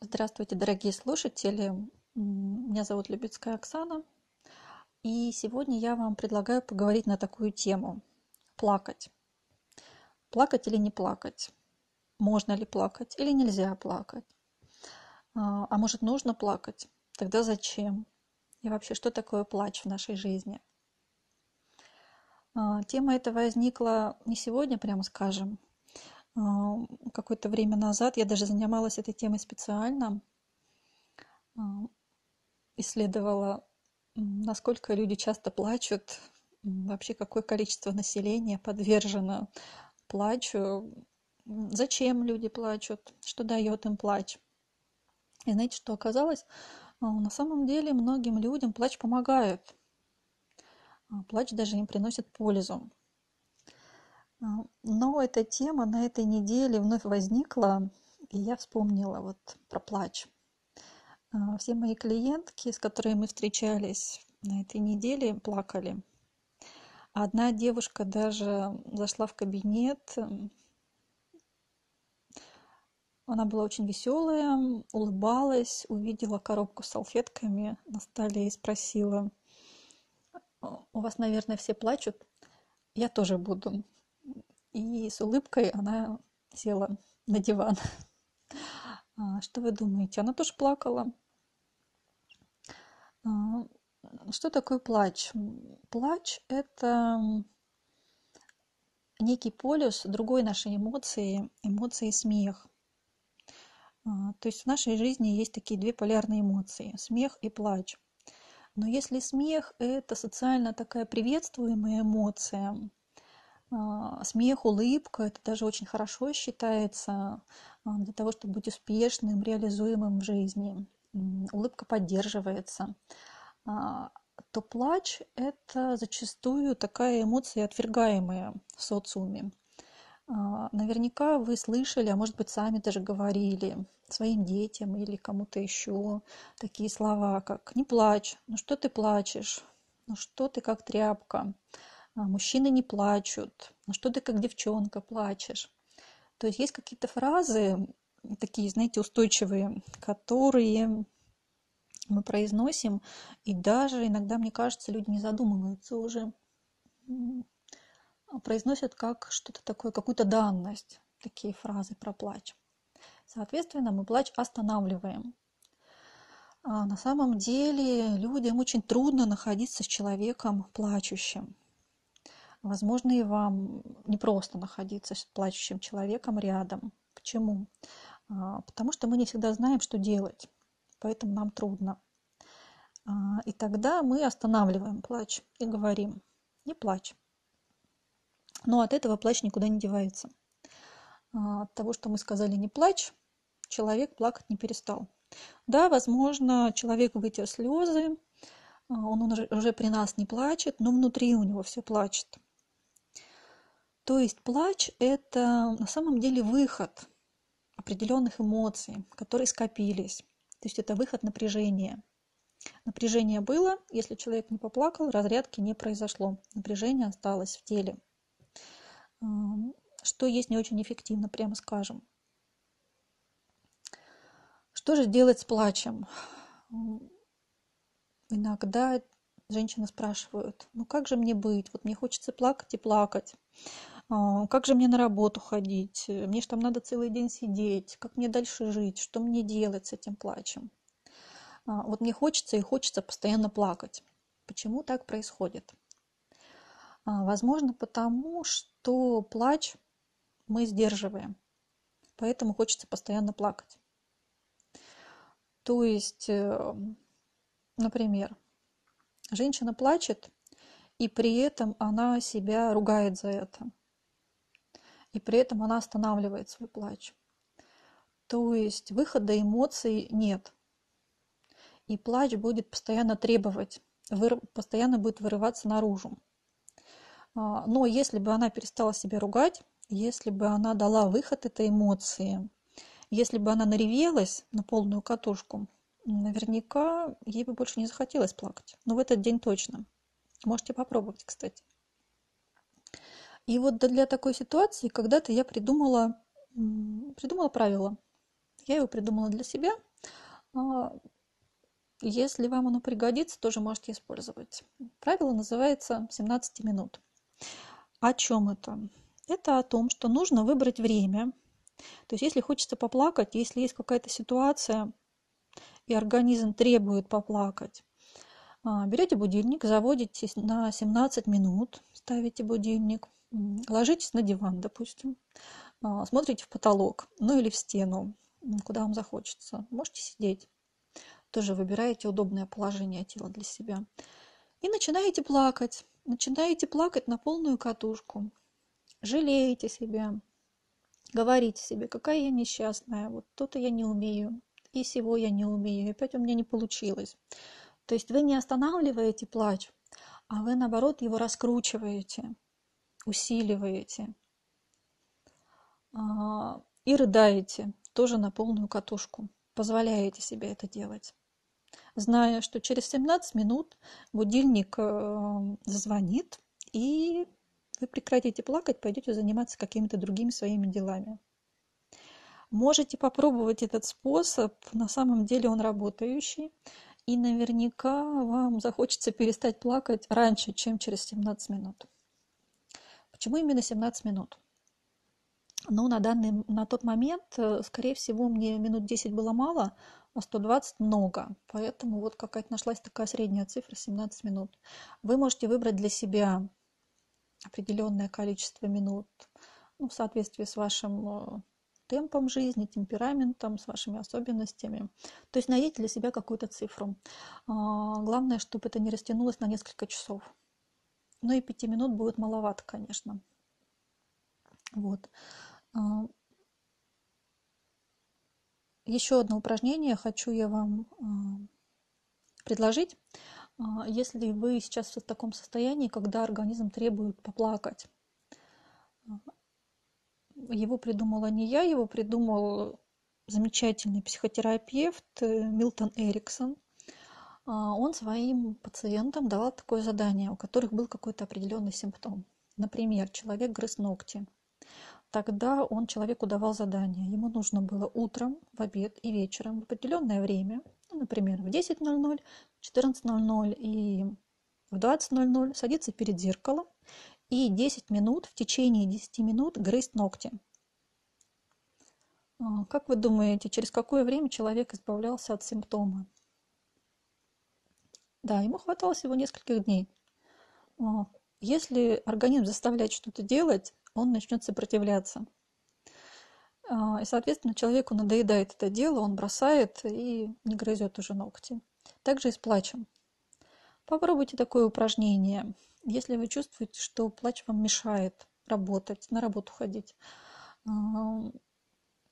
Здравствуйте, дорогие слушатели. Меня зовут Любецкая Оксана. И сегодня я вам предлагаю поговорить на такую тему. Плакать. Плакать или не плакать? Можно ли плакать или нельзя плакать? А, а может, нужно плакать? Тогда зачем? И вообще, что такое плач в нашей жизни? А, тема эта возникла не сегодня, прямо скажем, какое-то время назад я даже занималась этой темой специально, а, исследовала, насколько люди часто плачут, вообще какое количество населения подвержено плачу, зачем люди плачут, что дает им плач. И знаете, что оказалось? А, на самом деле многим людям плач помогает. Плач даже им приносит пользу. А, но эта тема на этой неделе вновь возникла, и я вспомнила вот про плач. А, все мои клиентки, с которыми мы встречались на этой неделе, плакали. Одна девушка даже зашла в кабинет. Она была очень веселая, улыбалась, увидела коробку с салфетками на столе и спросила, у вас, наверное, все плачут? Я тоже буду. И с улыбкой она села на диван. А, что вы думаете? Она тоже плакала. А, что такое плач? Плач – это некий полюс другой нашей эмоции, эмоции смех. А, то есть в нашей жизни есть такие две полярные эмоции – смех и плач. Но если смех – это социально такая приветствуемая эмоция, смех, улыбка, это даже очень хорошо считается а, для того, чтобы быть успешным, реализуемым в жизни. Улыбка поддерживается. А, то плач – это зачастую такая эмоция отвергаемая в социуме. Наверняка вы слышали, а может быть сами даже говорили своим детям или кому-то еще такие слова, как «не плачь», «ну что ты плачешь», «ну что ты как тряпка», а, мужчины не плачут, ну что ты как девчонка плачешь. То есть есть какие-то фразы, такие, знаете, устойчивые, которые мы произносим, и даже иногда, мне кажется, люди не задумываются уже, произносят как что-то такое, какую-то данность, такие фразы про плач. Соответственно, мы плач останавливаем. А на самом деле людям очень трудно находиться с человеком плачущим. Возможно, и вам не просто находиться с плачущим человеком рядом. Почему? А, потому что мы не всегда знаем, что делать, поэтому нам трудно. А, и тогда мы останавливаем плач и говорим, не плачь. Но от этого плач никуда не девается. А, от того, что мы сказали не плачь, человек плакать не перестал. Да, возможно, человек вытер слезы, он уже при нас не плачет, но внутри у него все плачет. То есть плач – это на самом деле выход определенных эмоций, которые скопились. То есть это выход напряжения. Напряжение было, если человек не поплакал, разрядки не произошло. Напряжение осталось в теле. Что есть не очень эффективно, прямо скажем. Что же делать с плачем? Иногда женщины спрашивают, ну как же мне быть? Вот мне хочется плакать и плакать. А, как же мне на работу ходить? Мне же там надо целый день сидеть. Как мне дальше жить? Что мне делать с этим плачем? А, вот мне хочется и хочется постоянно плакать. Почему так происходит? А, возможно, потому что плач мы сдерживаем. Поэтому хочется постоянно плакать. То есть, э, например, женщина плачет, и при этом она себя ругает за это и при этом она останавливает свой плач. То есть выхода эмоций нет. И плач будет постоянно требовать, постоянно будет вырываться наружу. А, но если бы она перестала себя ругать, если бы она дала выход этой эмоции, если бы она наревелась на полную катушку, наверняка ей бы больше не захотелось плакать. Но в этот день точно. Можете попробовать, кстати. И вот для такой ситуации когда-то я придумала, придумала правило. Я его придумала для себя, А, если вам оно пригодится, тоже можете использовать. Правило называется 17 минут. О чем это? Это о том, что нужно выбрать время. То есть если хочется поплакать, если есть какая-то ситуация, и организм требует поплакать, берете будильник, заводитесь на 17 минут, ставите будильник, ложитесь на диван, допустим, а, смотрите в потолок, ну или в стену, куда вам захочется. Можете сидеть. Тоже выбираете удобное положение тела для себя. И начинаете плакать. Начинаете плакать на полную катушку. Жалеете себя. Говорите себе, какая я несчастная, вот то-то я не умею, и сего я не умею, и опять у меня не получилось. То есть вы не останавливаете плач, а вы, наоборот, его раскручиваете, усиливаете а, и рыдаете тоже на полную катушку. Позволяете себе это делать. Зная, что через 17 минут будильник э, зазвонит, и вы прекратите плакать, пойдете заниматься какими-то другими своими делами. Можете попробовать этот способ, на самом деле он работающий и наверняка вам захочется перестать плакать раньше, чем через 17 минут. Почему именно 17 минут? Ну, на, данный, на тот момент, э, скорее всего, мне минут 10 было мало, а 120 много. Поэтому вот какая-то нашлась такая средняя цифра 17 минут. Вы можете выбрать для себя определенное количество минут ну, в соответствии с вашим э, темпом жизни, темпераментом, с вашими особенностями. То есть найдите для себя какую-то цифру. А, главное, чтобы это не растянулось на несколько часов. Ну и пяти минут будет маловато, конечно. Вот. А, еще одно упражнение хочу я вам а, предложить. Если вы сейчас в таком состоянии, когда организм требует поплакать, его придумала не я, его придумал замечательный психотерапевт э, Милтон Эриксон. А, он своим пациентам давал такое задание, у которых был какой-то определенный симптом. Например, человек грыз ногти. Тогда он человеку давал задание. Ему нужно было утром, в обед и вечером в определенное время, ну, например, в 10.00, 14.00 и в 20.00 садиться перед зеркалом и 10 минут, в течение 10 минут грызть ногти. А, как вы думаете, через какое время человек избавлялся от симптома? Да, ему хватало всего нескольких дней. А, если организм заставлять что-то делать, он начнет сопротивляться. А, и, соответственно, человеку надоедает это дело, он бросает и не грызет уже ногти. Также и с плачем. Попробуйте такое упражнение. Если вы чувствуете, что плач вам мешает работать, на работу ходить,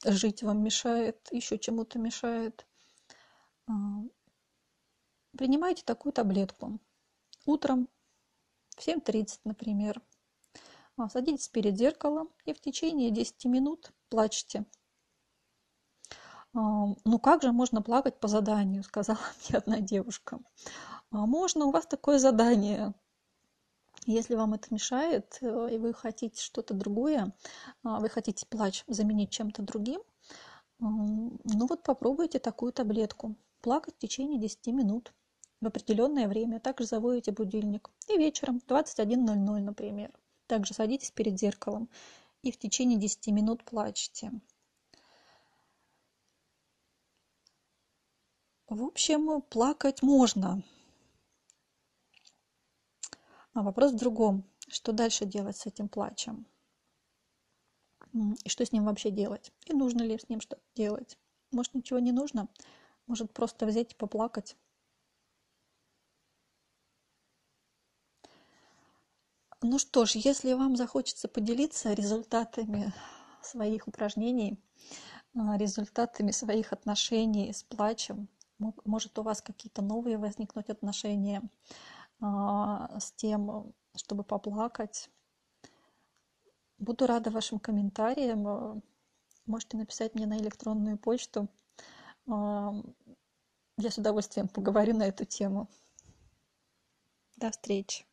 жить вам мешает, еще чему-то мешает, принимайте такую таблетку. Утром в 7.30, например. А, садитесь перед зеркалом и в течение 10 минут плачьте. Ну как же можно плакать по заданию, сказала мне одна девушка. А можно, у вас такое задание. Если вам это мешает, э, и вы хотите что-то другое, а, вы хотите плач заменить чем-то другим, ну вот попробуйте такую таблетку. Плакать в течение 10 минут в определенное время. Также заводите будильник. И вечером, 21.00, например. Также садитесь перед зеркалом и в течение 10 минут плачете. В общем, плакать можно. А вопрос в другом. Что дальше делать с этим плачем? И что с ним вообще делать? И нужно ли с ним что-то делать? Может, ничего не нужно? Может, просто взять и поплакать? Ну что ж, если вам захочется поделиться результатами своих упражнений, а, результатами своих отношений с плачем, может у вас какие-то новые возникнуть отношения, с тем, чтобы поплакать. Буду рада вашим комментариям. Можете написать мне на электронную почту. А, я с удовольствием поговорю на эту тему. До встречи.